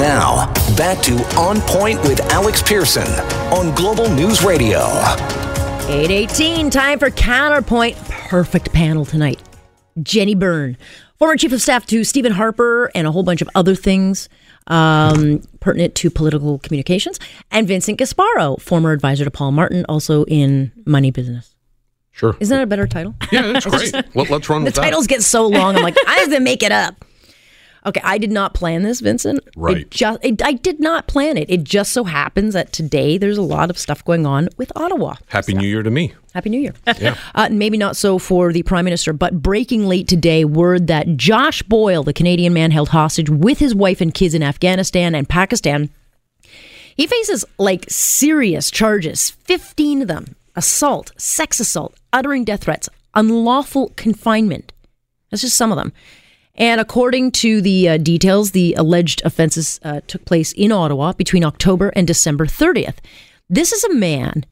Now, back to On Point with Alex Pearson on Global News Radio. 818, time for Counterpoint. Perfect panel tonight. Jenny Byrne, former chief of staff to Stephen Harper and a whole bunch of other things um, pertinent to political communications, and Vincent Gasparro, former advisor to Paul Martin, also in money business. Sure. Isn't that a better title? Yeah, that's great. Let, us run the with that. titles get so long. I'm like, I have to make it up. Okay, I did not plan this, Vincent. Right. It just, it, I did not plan it. It just so happens that today there's a lot of stuff going on with Ottawa. Happy New Year to me. Happy New Year. Yeah. Uh, maybe not so for the Prime Minister, but breaking late today word that Josh Boyle, the Canadian man held hostage with his wife and kids in Afghanistan and Pakistan, he faces like serious charges, 15 of them assault, sex assault, uttering death threats, unlawful confinement. That's just some of them. And according to the uh, details, the alleged offenses uh, took place in Ottawa between October and December 30th. This is a man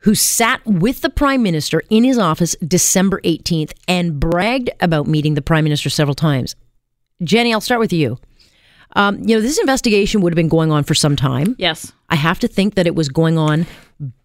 who sat with the prime minister in his office December 18th and bragged about meeting the prime minister several times. Jenny, I'll start with you. Um, you know, this investigation would have been going on for some time. Yes. I have to think that it was going on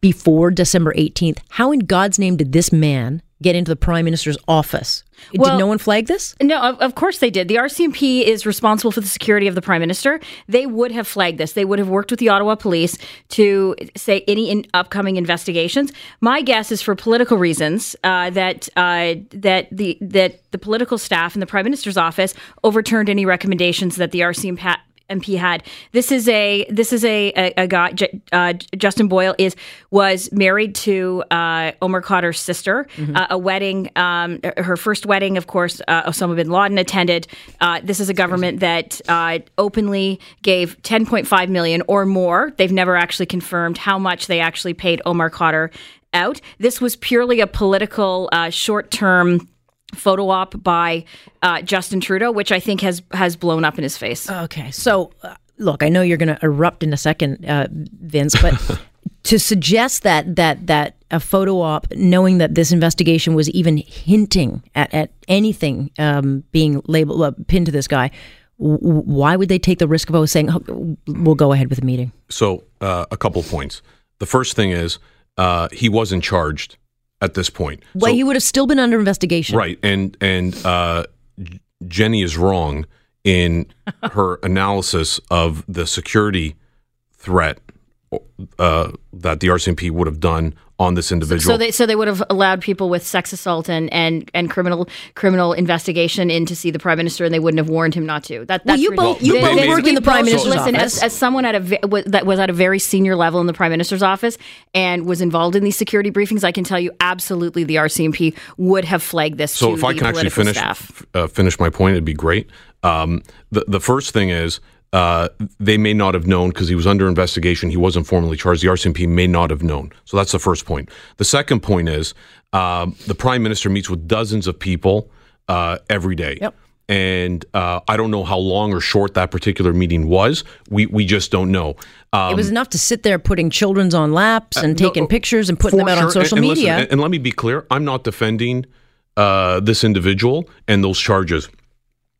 before December 18th. How in God's name did this man get into the prime minister's office? Well, did no one flag this? No, of, of, course they did. The RCMP is responsible for the security of the prime minister. They would have flagged this. They would have worked with the Ottawa police to say any in upcoming investigations. My guess is for political reasons uh, that uh, that the that the political staff in the prime minister's office overturned any recommendations that the RCMP MP had. This is a this is a a, a guy. Uh, Justin Boyle is was married to uh, Omar Khadr's sister. Mm-hmm. Uh, a wedding, um, her first wedding, of course, uh, Osama bin Laden attended. Uh, this is a government that uh, openly gave 10.5 million or more. They've never actually confirmed how much they actually paid Omar Khadr out. This was purely a political short term photo op by uh, Justin Trudeau, which I think has has blown up in his face. Okay, so uh, look, I know you're going to erupt in a second, uh, Vince, but to suggest that that that a photo op, knowing that this investigation was even hinting at, at anything um, being labeled uh, pinned to this guy. why would they take the risk of always saying oh, we'll go ahead with the meeting? So, uh, a couple of points. The first thing is uh, he wasn't charged at this point. Well, so, he would have still been under investigation. Right. And and uh, Jenny is wrong in her analysis of the security threat uh, that the RCMP would have done on this individual. So they so they would have allowed people with sex assault and and, and criminal criminal investigation in to see the prime minister, and they wouldn't have warned him not to. That well, you both you both work in the prime minister's listen, office. As, as someone at a that was at a very senior level in the prime minister's office and was involved in these security briefings, I can tell you absolutely the RCMP would have flagged this. So if I can actually finish uh, finish my point, it'd be great. Um, the the first thing is uh, they may not have known because he was under investigation. He wasn't formally charged. The RCMP may not have known. So that's the first point. The second point is uh, the prime minister meets with dozens of people uh, every day. Yep. And uh, I don't know how long or short that particular meeting was. We we just don't know. Um, it was enough to sit there putting children's on laps and taking no, pictures and putting them out sure. on social and, and media. Listen, and, and, let me be clear: I'm not defending uh, this individual and those charges.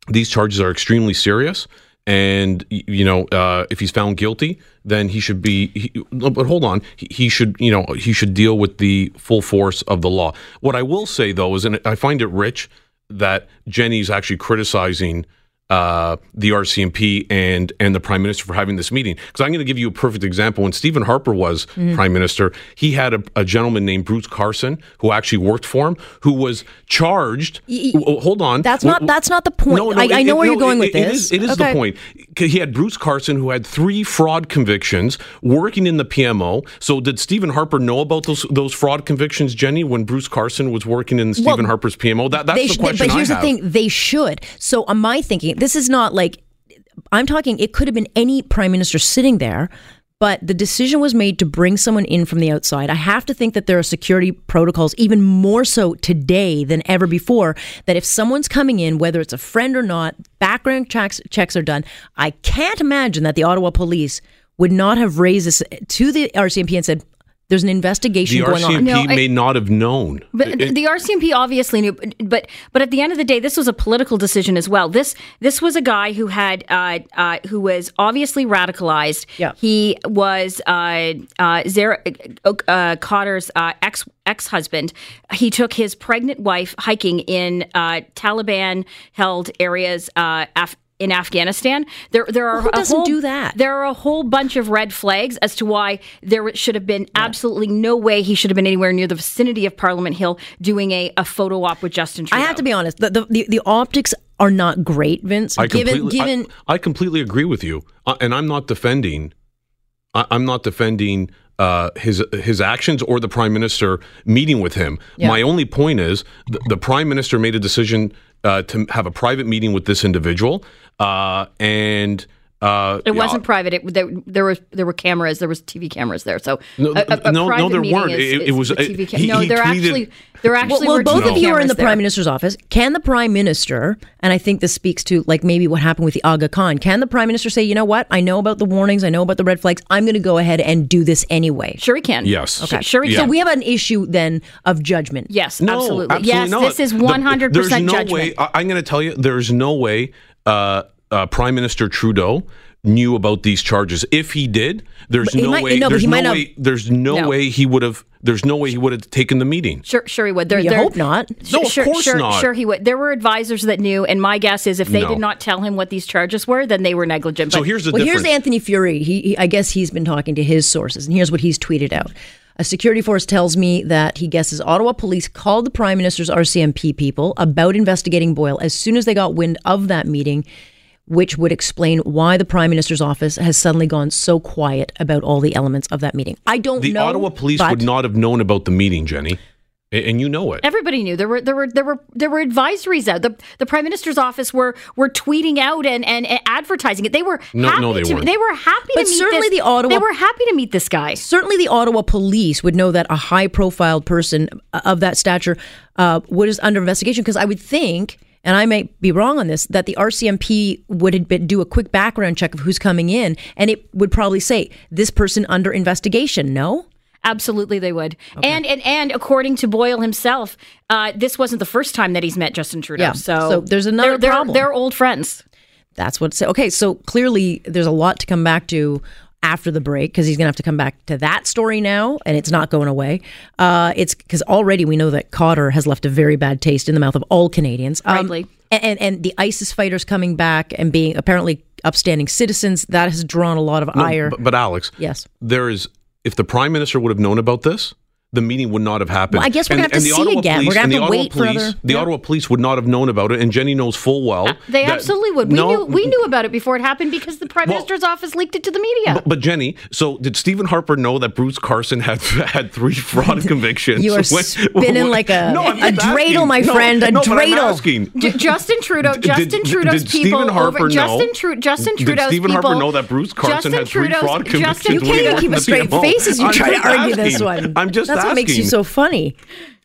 These charges are extremely serious and you know uh, if he's found guilty then he should be he, but hold on. He, he, should you know he should deal with the full force of the law. What i will say though is and i find it rich that jenny's actually criticizing uh, the RCMP and and the Prime Minister for having this meeting. Because I'm going to give you a perfect example. When Stephen Harper was mm-hmm. Prime Minister, he had a, a, gentleman named Bruce Carson who actually worked for him, who was charged. Y- hold on, that's not that's not the point. No, no, I, it, I know where you're going it, with it this. Is, it is okay. the point. He had Bruce Carson who had three fraud convictions, working in the PMO. So did Stephen Harper know about those those fraud convictions, Jenny, when Bruce Carson was working in Stephen well, Harper's PMO? That that's the question. But here's the thing: they should. So, am I thinking this is not like I'm talking, it could have been any prime minister sitting there, but the decision was made to bring someone in from the outside. I have to think that there are security protocols, even more so today than ever before, that if someone's coming in, whether it's a friend or not, background checks, checks are done. I can't imagine that the Ottawa police would not have raised this to the RCMP and said, there's an investigation The going RCMP on. No, I- may not have known. But It- the RCMP obviously knew, but but at the end of the day, this was a political decision as well. This this was a guy who had uh, uh, who was obviously radicalized. Yeah. he was uh, uh, Zara uh, Khadr's uh, ex ex husband. He took his pregnant wife hiking in uh, Taliban held areas. Uh, Af- in Afghanistan, there there are who a doesn't whole, do that? There are a whole bunch of red flags as to why there should have been absolutely no way he should have been anywhere near the vicinity of Parliament Hill doing a, a photo op with Justin Trudeau. I have to be honest, the, the, the, the optics are not great, Vince. I given completely, given I, I completely agree with you, uh, and I'm not defending. I, I'm not defending uh, his his actions or the prime minister meeting with him. My only point is the, the prime minister made a decision uh, to have a private meeting with this individual, uh, and. Uh, It wasn't private. It, there, there were there were cameras. There was TV cameras there. So No, a, a, a no, no, there weren't. Is, It- it is was- the TV it- cam- he- no, he there tweeted- actually there actually well, were both TV of you are in the there. prime minister's office. Can the prime minister, and I think this speaks to like maybe what happened with the Aga Khan, can the prime minister say, you know what, I know about the warnings, I know about the red flags, I'm going to go ahead and do this anyway? Sure, he can. Yes. Okay. Sure, he Yeah. So we have an issue then of judgment. Yes, No, absolutely. Yes, not. this is The- one hundred There's percent no judgment. way. I, I'm going to tell you, there's no way uh, uh, Prime Minister Trudeau knew about these charges. If he did, there's he no might- way. no, there's he no might not- way. There's no, No. way he would have. There's no way he would have taken the meeting. Sure, sure he would. There, You there- hope not. No, of course sure, not. Sure, he would. There were advisors that knew, and my guess is if they No. did not tell him what these charges were, then they were negligent. So But here's the Well, difference. here's Anthony Furey. He, he, I guess he's been talking to his sources, and here's what he's tweeted out. A security force tells me that he guesses Ottawa police called the Prime Minister's RCMP people about investigating Boyle as soon as they got wind of that meeting, which would explain why the Prime Minister's office has suddenly gone so quiet about all the elements of that meeting. I don't the know. The Ottawa police but would not have known about the meeting, Jenny, and you know it. Everybody knew there were there were there were there were advisories out. The the prime minister's office were were tweeting out and, and, and advertising it. They were No, happy no, they to, weren't. They were happy But to meet certainly this- the Ottawa- They were happy to meet this guy. Certainly, the Ottawa police would know that a high profile person of that stature uh, would is under investigation. Because I would think, and I might be wrong on this, that the RCMP would have been, do a quick background check of who's coming in, and it would probably say this person under investigation. No, Absolutely, they would. And and and according to Boyle himself, uh, this wasn't the first time that he's met Justin Trudeau. Yeah. So, So there's another they're, they're, problem. They're old friends. that's what. Okay, so clearly there's a lot to come back to after the break because he's going to have to come back to that story now, and it's not going away. Uh, it's because already we know that Khadr has left a very bad taste in the mouth of all Canadians. Um, Rightly. and, and and the ISIS fighters coming back and being apparently upstanding citizens that has drawn a lot of ire. But, but Alex, Yes. there is. If the Prime Minister would have known about this, the meeting would not have happened. Well, I guess we're gonna have to see Ottawa again. We're gonna have to wait for other- The yeah. Ottawa Police would not have known about it, and Jenny knows full well. Uh, they that- absolutely would. We No, knew we knew about it before it happened because the prime Well- minister's office leaked it to the media. But, but Jenny, so did Stephen Harper know that Bruce Carson had had three fraud convictions? You are spinning like a- I'm a dreidel, my No, friend, a no, dreidel. asking. J- Justin Trudeau, Did- Justin Trudeau's did people, Stephen Harper over, know- Justin, Tru- Justin Did Stephen people. Harper know that Bruce Carson Justin had three Trudeau's- fraud convictions? Justin you can't even keep a straight face as you try to argue this one. I'm just That's asking. what makes you so funny.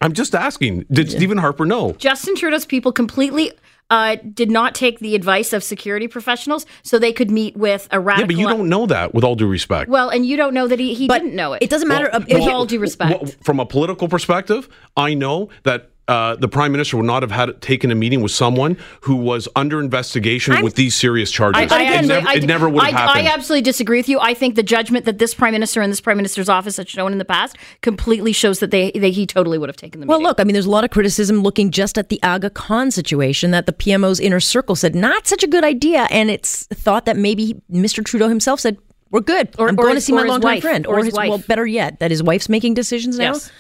I'm just asking. Did Stephen Harper know? Justin Trudeau's people completely uh, did not take the advice of security professionals so they could meet with a radical. Yeah, but you don't know that. With all due respect. Well, and you don't know that he, he But didn't know it. it doesn't matter. Well, uh, with if- all due respect. Well, from a political perspective, I know that uh, the prime minister would not have had taken a meeting with someone who was under investigation with these serious charges. I, But I, again, it, never, I- it never would have I, happened. I absolutely disagree with you. I think the judgment that this prime minister and this prime minister's office has shown in the past completely shows that they, they he totally would have taken the Well, meeting. look, I mean, there's a lot of criticism looking just at the Aga Khan situation that the PMO's inner circle said not such a good idea, and it's thought that maybe Mr. Trudeau himself said we're good. Or- I'm or going his- to see my longtime wife. friend, Or his well, wife. better yet, that his wife's making decisions now. Yes.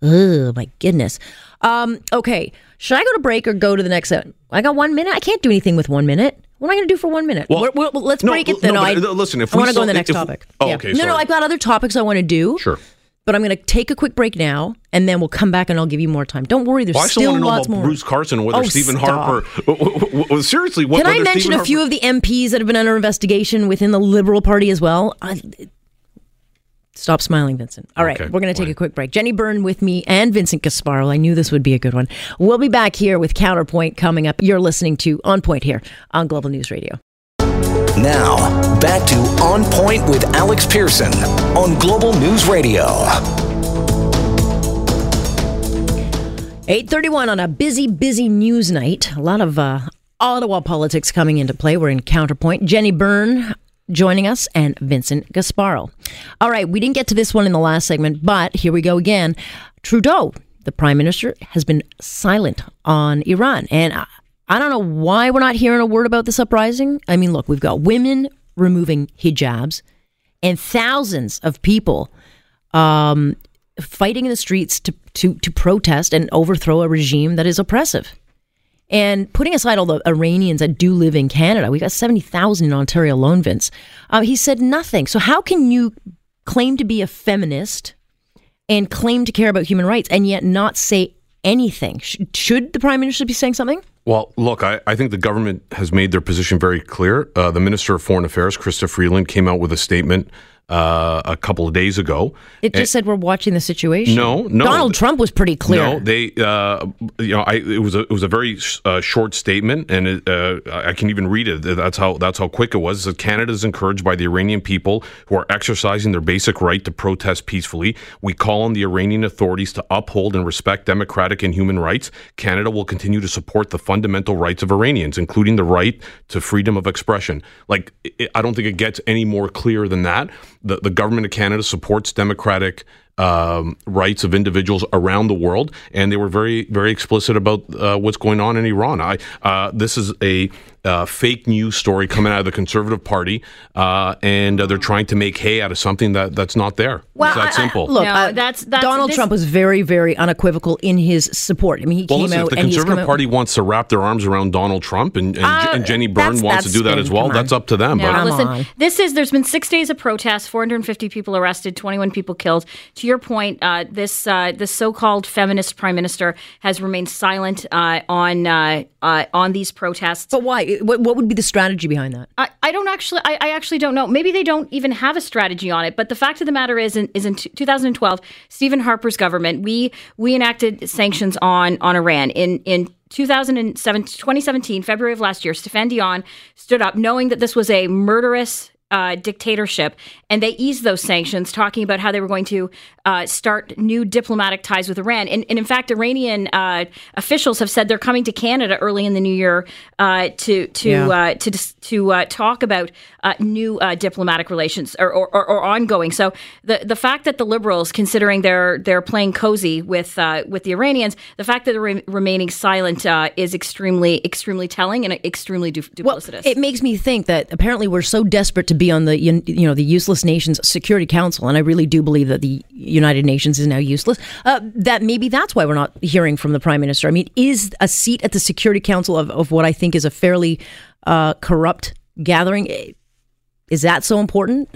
Oh my goodness. Um, okay, should I go to break or go to the next set? I got one minute. I can't do anything with one minute. What am I going to do for one minute? Well, We're- we're- let's no, break it. no, then. but, I, uh, listen, if I we want to go on the next if- topic. oh, Yeah. okay, No, no. I've got other topics I want to do. sure. but I'm going to take a quick break now, and then we'll come back and I'll give you more time. Don't worry, there's Well, I still still want to know about more. Bruce Carson, whether Oh, Stephen stop. Harper. Well, seriously, what, Can I mention Stephen a few Harper- of the MPs that have been under investigation within the Liberal Party as well? I, stop smiling, Vincent. All right, Okay, we're going to take a quick break. Jenny Byrne with me and Vincent Gasparro. I knew this would be a good one. We'll be back here with Counterpoint coming up. You're listening to On Point here on Global News Radio. Now, back to On Point with Alex Pearson on Global News Radio. 831 on a busy, busy news night. A lot of uh, Ottawa politics coming into play. We're in Counterpoint. Jenny Byrne joining us and Vincent Gasparro. All right, we didn't get to this one in the last segment, but here we go again. Trudeau, the prime minister, has been silent on Iran. And I, I don't know why we're not hearing a word about this uprising. I mean, look, we've got women removing hijabs and thousands of people um, fighting in the streets to, to, to protest and overthrow a regime that is oppressive. And putting aside all the Iranians that do live in Canada, we've got 70,000 in Ontario alone, Vince. Uh, he said nothing. So, how can you claim to be a feminist and claim to care about human rights and yet not say anything? Sh- should the prime minister be saying something? Well, look, I, I think the government has made their position very clear. Uh, the Minister of Foreign Affairs, Chrystia Freeland, came out with a statement uh, a couple of days ago. It just said we're watching the situation. No, no. Donald Trump was pretty clear. No, they, uh, you know, I it was a it was a very uh, short statement, and it, uh, I can even read it. That's how that's how quick it was. It said Canada is encouraged by the Iranian people who are exercising their basic right to protest peacefully. We call on the Iranian authorities to uphold and respect democratic and human rights. Canada will continue to support the fundamental rights of Iranians, including the right to freedom of expression. Like, it, I don't think it gets any more clear than that. The the government of Canada supports democratic um, rights of individuals around the world, and they were very, very explicit about uh, what's going on in Iran. I, uh, this is a uh, fake news story coming out of the Conservative Party, uh, and they're trying to make hay out of something that, that's not there. Well, it's that I- I- simple. look, No, uh, that's- that's- Donald this- Trump was very, very unequivocal in his support. I mean, he well, came listen, out if the and he's come Conservative out- Party wants to wrap their arms around Donald Trump and, and, Uh, and Jenny that's- Byrne wants to do that spin. as well, that's up to them. No, but Come listen. on. This is there's been six days of protests, 450 people arrested, 21 people killed. To your point, uh, this uh, this so-called feminist prime minister has remained silent uh, on uh, uh, on these protests. But why? What, what would be the strategy behind that? I, I don't actually I, I actually don't know. Maybe they don't even have a strategy on it. But the fact of the matter is, in, is in t- 2012, Stephen Harper's government we we enacted sanctions on on Iran in in. 2007, 2017, February of last year, Stéphane Dion stood up knowing that this was a murderous uh, dictatorship, and they eased those sanctions, talking about how they were going to uh, start new diplomatic ties with Iran. And, and in fact, Iranian uh, officials have said they're coming to Canada early in the new year uh, to to Yeah. uh, to to uh, talk about uh, new uh, diplomatic relations or, or, or, or ongoing. So the the fact that the liberals, considering they're they're playing cozy with uh, with the Iranians, the fact that they're re- remaining silent uh, is extremely extremely telling and extremely du- Well, duplicitous. it makes me think that apparently we're so desperate to be on the you know the useless nations Security Council, and I really do believe that the United Nations is now useless. Uh, that maybe that's why we're not hearing from the Prime Minister. I mean, is a seat at the Security Council of, of what I think is a fairly uh, corrupt gathering eh, is that so important?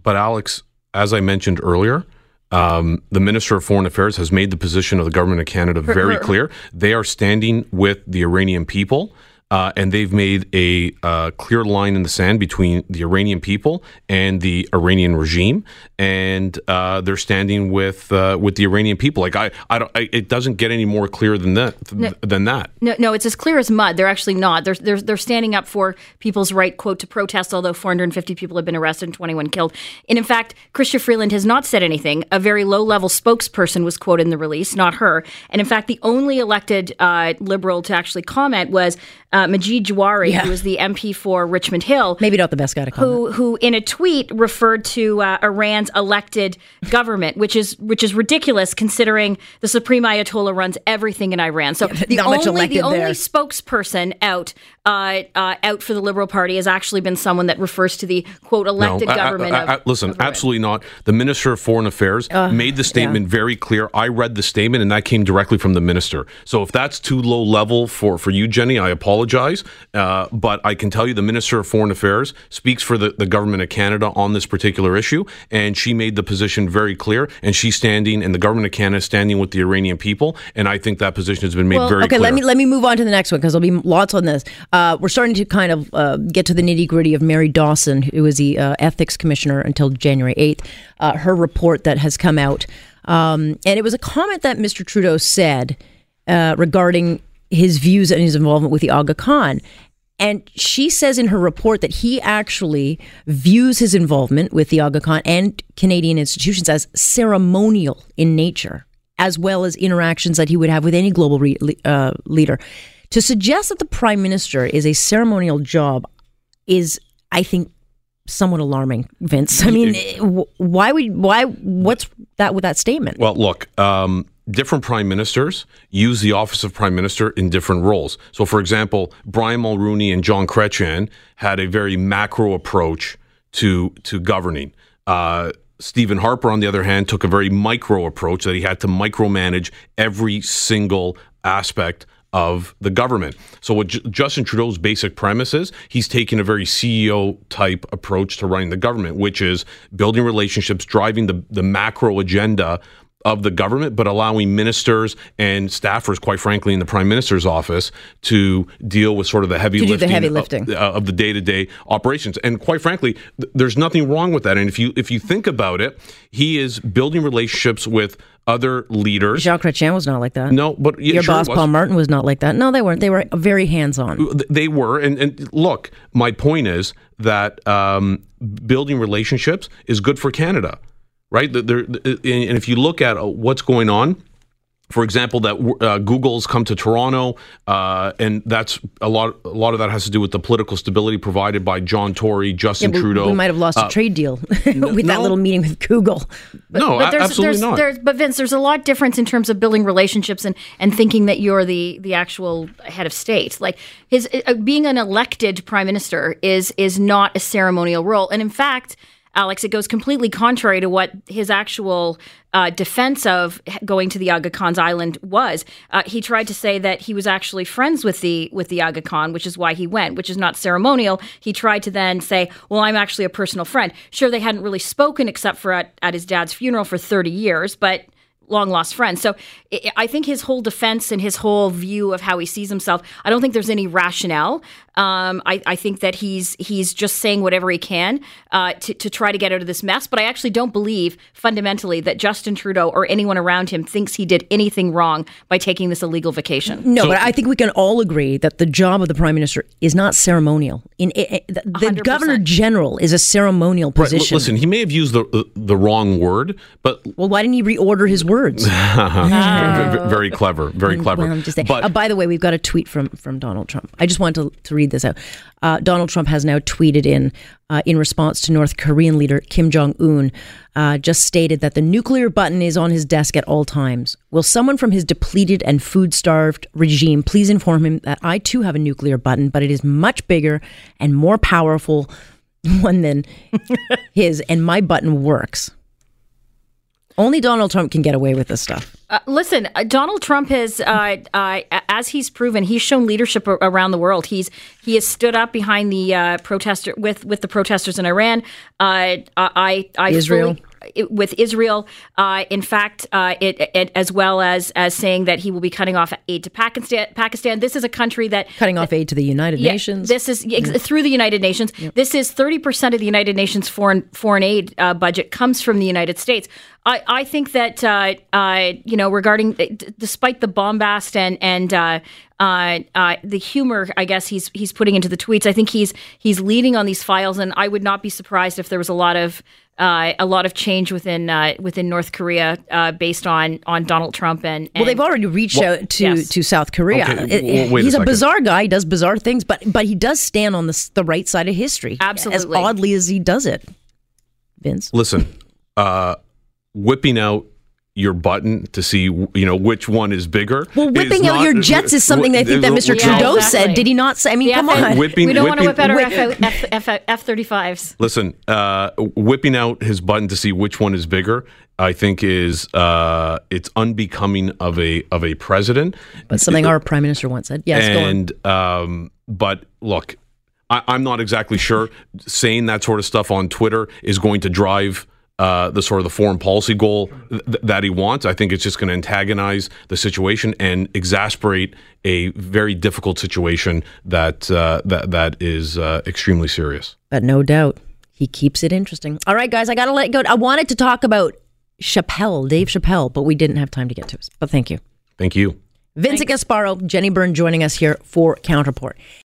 But Alex, as I mentioned earlier, um, the Minister of Foreign Affairs has made the position of the government of Canada very clear. They are standing with the Iranian people. Uh, and they've made a uh, clear line in the sand between the Iranian people and the Iranian regime, and uh, they're standing with uh, with the Iranian people. Like I, I don't. I, it doesn't get any more clear than that. Than that. No, no, it's as clear as mud. They're actually not. They're, they're, they're standing up for people's right, quote, to protest, although 450 people have been arrested and 21 killed. And in fact, Chrystia Freeland has not said anything. A very low level spokesperson was quoted in the release, not her. And in fact, the only elected uh, liberal to actually comment was uh, Majid Jowhari, Yeah. who was the MP for Richmond Hill. Maybe not the best guy to comment. Who, who in a tweet referred to uh, Iran's elected government, which is which is ridiculous considering the Supreme Ayatollah runs everything in Iran. So the not much only the elected only spokesperson out uh, uh, out for the Liberal Party has actually been someone that refers to the quote elected I- I- government. I- of, I- listen, of absolutely not. The Minister of Foreign Affairs made the statement very clear. I read the statement, and that came directly from the minister. So if that's too low level for, for you, Jenny, I apologize. Apologize. Uh, but I can tell you the Minister of Foreign Affairs speaks for the, the government of Canada on this particular issue, and she made the position very clear. And she's standing, and the government of Canada is standing with the Iranian people. And I think that position has been made Well, very okay, clear. let me let me move on to the next one because there'll be lots on this. Uh, we're starting to kind of uh, get to the nitty gritty of Mary Dawson, who was the uh, ethics commissioner until January eighth. Uh, her report that has come out, um, and it was a comment that Mr. Trudeau said uh, regarding his views and his involvement with the Aga Khan. And she says in her report that he actually views his involvement with the Aga Khan and Canadian institutions as ceremonial in nature, as well as interactions that he would have with any global re- uh, leader. To suggest that the prime minister is a ceremonial job is, I think, somewhat alarming, Vince. I mean, why would why? What's that with that statement? Well, look, um, different prime ministers use the office of prime minister in different roles. So, for example, Brian Mulroney and Jean Chrétien had a very macro approach to to governing. Uh, Stephen Harper, on the other hand, took a very micro approach that he had to micromanage every single aspect of the government. So, what J- Justin Trudeau's basic premise is, he's taking a very CEO type approach to running the government, which is building relationships, driving the, the macro agenda of the government, but allowing ministers and staffers, quite frankly, in the prime minister's office to deal with sort of the heavy To do the lifting, heavy of- lifting. uh, of the day-to-day operations. And quite frankly, th- there's nothing wrong with that. And if you if you think about it, he is building relationships with other leaders. Jacques Chrétien was not like that. No, but yeah, Your sure boss. Paul Martin, was not like that. No, they weren't. They were very hands on. They were, and, and look, my point is that um, building relationships is good for Canada, right? There, and if you look at uh, what's going on, for example, that uh, Google's come to Toronto, uh, and that's a lot. A lot of that has to do with the political stability provided by John Tory, Justin we, Trudeau. we might have lost a trade deal with that little meeting with Google. no, but there's, absolutely there's, not. There's, but Vince, there's a lot difference in terms of building relationships and, and thinking that you're the the actual head of state. Like his uh, being an elected prime minister is is not a ceremonial role, and in fact. Alex, it goes completely contrary to what his actual uh, defense of going to the Aga Khan's island was. Uh, he tried to say that he was actually friends with the with the Aga Khan, which is why he went, which is not ceremonial. He tried to then say, "Well, I'm actually a personal friend." Sure, they hadn't really spoken except for at, at his dad's funeral for 30 years, but long lost friends. So I I think his whole defense and his whole view of how he sees himself, I don't think there's any rationale. Um, I, I think that he's he's just saying whatever he can uh, to, to try to get out of this mess. But I actually don't believe fundamentally that Justin Trudeau or anyone around him thinks he did anything wrong by taking this illegal vacation. No, but I think we can all agree that the job of the prime minister is not ceremonial. In i i- the, the governor general is a ceremonial Right, l- position. listen, he may have used the the, the wrong word, but well, why didn't he reorder his words? v- v- very clever, very clever. Well, I'm just saying. But Uh, by the way, we've got a tweet from from Donald Trump. I just wanted to, to read this out. Uh, Donald Trump has now tweeted in uh, in response to North Korean leader Kim Jong Un. Uh, just stated that the nuclear button is on his desk at all times. Will someone from his depleted and food starved regime please inform him that I too have a nuclear button, but it is much bigger and more powerful one than his, and my button works. Only Donald Trump can get away with this stuff. Uh, listen, uh, Donald Trump has, uh, uh, as he's proven, he's shown leadership a- around the world. He's he has stood up behind the uh, protester with with the protesters in Iran. Uh, I I Israel. fully- with Israel. Uh, in fact, uh, it, it as well as as saying that he will be cutting off aid to Pakistan. Pakistan. This is a country that Cutting off aid to the United yeah, Nations. This is ex- through the United Nations. This is thirty percent of the United Nations foreign foreign aid uh, budget comes from the United States. I, I think that uh, uh, you know regarding d- despite the bombast and and uh, uh, uh, the humor, I guess he's he's putting into the tweets. I think he's he's leading on these files, and I would not be surprised if there was a lot of uh, a lot of change within uh, within North Korea uh, based on on Donald Trump and, and Well, they've already reached out to, yes. to South Korea. Okay, It- w- wait a he's a, second. bizarre guy. He does bizarre things, but but he does stand on the the right side of history. Absolutely. as oddly as he does it. Vince, listen, uh, whipping out your button to see you know which one is bigger. Well, whipping out not- your jets is something I think that Mr. Yeah, Trudeau exactly. said. Did he not say? I mean, The come F- on. Whipping- we don't want to whip out our F- F- F- F-35s. Listen, uh, whipping out his button to see which one is bigger, I think is uh, it's unbecoming of a of a president. But something our prime minister once said. Yes, go on. and um, but look, I, I'm not exactly sure saying that sort of stuff on Twitter is going to drive. Uh, the sort of the foreign policy goal th- that he wants, I think it's just going to antagonize the situation and exasperate a very difficult situation that uh, that that is uh, extremely serious. But no doubt, he keeps it interesting. All right, guys, I got to let go. I wanted to talk about Chappelle, Dave Chappelle, but we didn't have time to get to it. But thank you. Thank you. Vincent Gasparro, Jenny Byrne joining us here for Counterpoint.